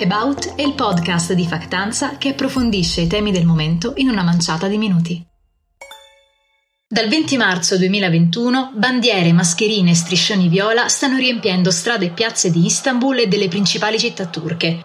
About è il podcast di Factanza che approfondisce i temi del momento in una manciata di minuti. Dal 20 marzo 2021 bandiere, mascherine e striscioni viola stanno riempiendo strade e piazze di Istanbul e delle principali città turche,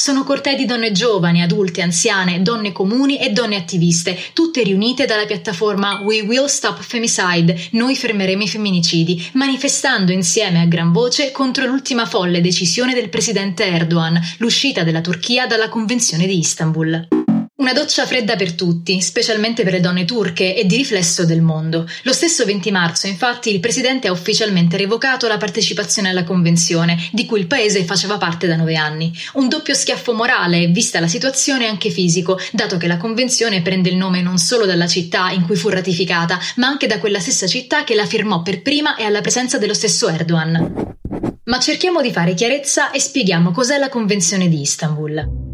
sono cortei di donne giovani, adulte, anziane, donne comuni e donne attiviste, tutte riunite dalla piattaforma We Will Stop Femicide, noi fermeremo i femminicidi, manifestando insieme a gran voce contro l'ultima folle decisione del presidente Erdogan, l'uscita della Turchia dalla Convenzione di Istanbul. Una doccia fredda per tutti, specialmente per le donne turche e di riflesso del mondo. Lo stesso 20 marzo, infatti, il presidente ha ufficialmente revocato la partecipazione alla convenzione, di cui il paese faceva parte da nove anni. Un doppio schiaffo morale vista la situazione, anche fisico, dato che la convenzione prende il nome non solo dalla città in cui fu ratificata, ma anche da quella stessa città che la firmò per prima e alla presenza dello stesso Erdogan. Ma cerchiamo di fare chiarezza e spieghiamo cos'è la Convenzione di Istanbul.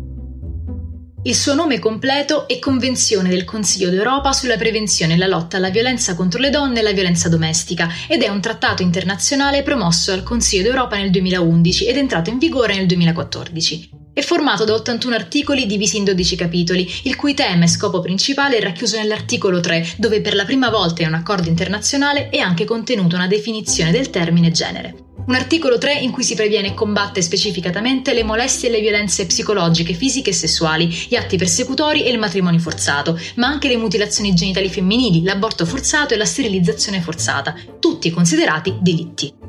Il suo nome completo è Convenzione del Consiglio d'Europa sulla prevenzione e la lotta alla violenza contro le donne e la violenza domestica ed è un trattato internazionale promosso dal Consiglio d'Europa nel 2011 ed entrato in vigore nel 2014. È formato da 81 articoli divisi in 12 capitoli, il cui tema e scopo principale è racchiuso nell'articolo 3, dove per la prima volta in un accordo internazionale è anche contenuta una definizione del termine genere. Un articolo 3 in cui si previene e combatte specificatamente le molestie e le violenze psicologiche, fisiche e sessuali, gli atti persecutori e il matrimonio forzato, ma anche le mutilazioni genitali femminili, l'aborto forzato e la sterilizzazione forzata, tutti considerati delitti.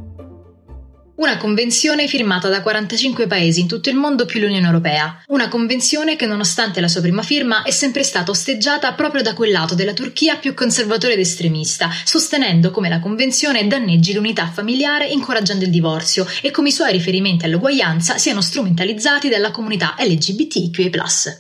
Una convenzione firmata da 45 paesi in tutto il mondo più l'Unione Europea. Una convenzione che nonostante la sua prima firma è sempre stata osteggiata proprio da quel lato della Turchia più conservatore ed estremista, sostenendo come la convenzione danneggi l'unità familiare incoraggiando il divorzio e come i suoi riferimenti all'uguaglianza siano strumentalizzati dalla comunità LGBTQI+.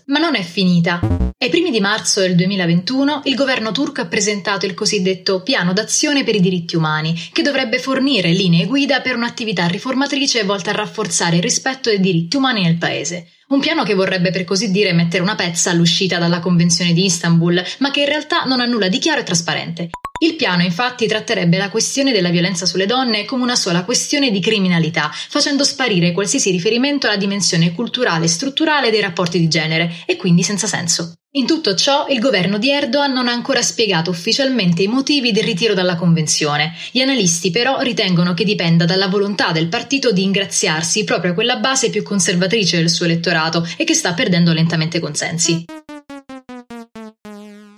Ma non è finita. Ai primi di marzo del 2021 il governo turco ha presentato il cosiddetto Piano d'azione per i diritti umani, che dovrebbe fornire linee guida per un'attività riformatrice volta a rafforzare il rispetto dei diritti umani nel paese. Un piano che vorrebbe per così dire mettere una pezza all'uscita dalla Convenzione di Istanbul, ma che in realtà non ha nulla di chiaro e trasparente. Il piano infatti tratterebbe la questione della violenza sulle donne come una sola questione di criminalità, facendo sparire qualsiasi riferimento alla dimensione culturale e strutturale dei rapporti di genere, e quindi senza senso. In tutto ciò, il governo di Erdogan non ha ancora spiegato ufficialmente i motivi del ritiro dalla convenzione. Gli analisti però ritengono che dipenda dalla volontà del partito di ingraziarsi proprio a quella base più conservatrice del suo elettorato e che sta perdendo lentamente consensi.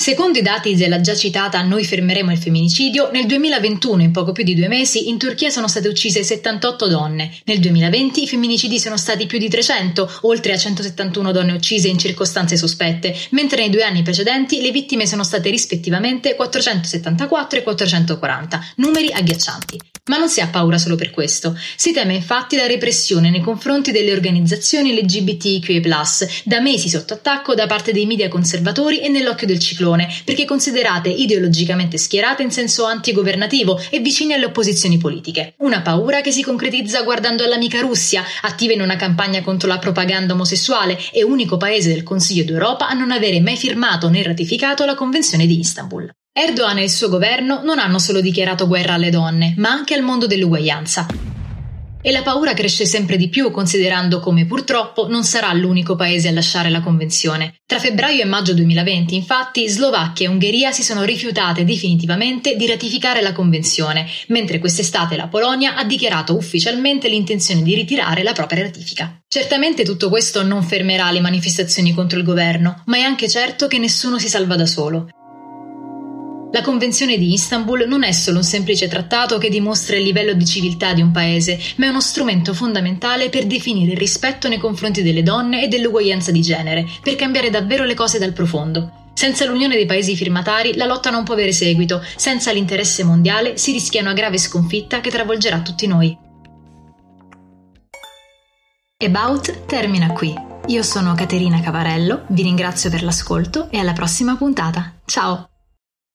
Secondo i dati della già citata Noi fermeremo il femminicidio, nel 2021, in poco più di due mesi, in Turchia sono state uccise 78 donne. Nel 2020 i femminicidi sono stati più di 300, oltre a 171 donne uccise in circostanze sospette, mentre nei due anni precedenti le vittime sono state rispettivamente 474 e 440, numeri agghiaccianti. Ma non si ha paura solo per questo. Si teme infatti la repressione nei confronti delle organizzazioni LGBTQI, da mesi sotto attacco da parte dei media conservatori e nell'occhio del ciclone perché considerate ideologicamente schierate in senso antigovernativo e vicine alle opposizioni politiche. Una paura che si concretizza guardando all'amica Russia, attiva in una campagna contro la propaganda omosessuale e unico paese del Consiglio d'Europa a non avere mai firmato né ratificato la Convenzione di Istanbul. Erdogan e il suo governo non hanno solo dichiarato guerra alle donne, ma anche al mondo dell'uguaglianza e la paura cresce sempre di più considerando come purtroppo non sarà l'unico paese a lasciare la convenzione. Tra febbraio e maggio 2020, infatti, Slovacchia e Ungheria si sono rifiutate definitivamente di ratificare la convenzione, mentre quest'estate la Polonia ha dichiarato ufficialmente l'intenzione di ritirare la propria ratifica. Certamente tutto questo non fermerà le manifestazioni contro il governo, ma è anche certo che nessuno si salva da solo. La Convenzione di Istanbul non è solo un semplice trattato che dimostra il livello di civiltà di un paese, ma è uno strumento fondamentale per definire il rispetto nei confronti delle donne e dell'uguaglianza di genere, per cambiare davvero le cose dal profondo. Senza l'unione dei paesi firmatari la lotta non può avere seguito, senza l'interesse mondiale si rischia una grave sconfitta che travolgerà tutti noi. About termina qui. Io sono Caterina Cavarello, vi ringrazio per l'ascolto e alla prossima puntata. Ciao!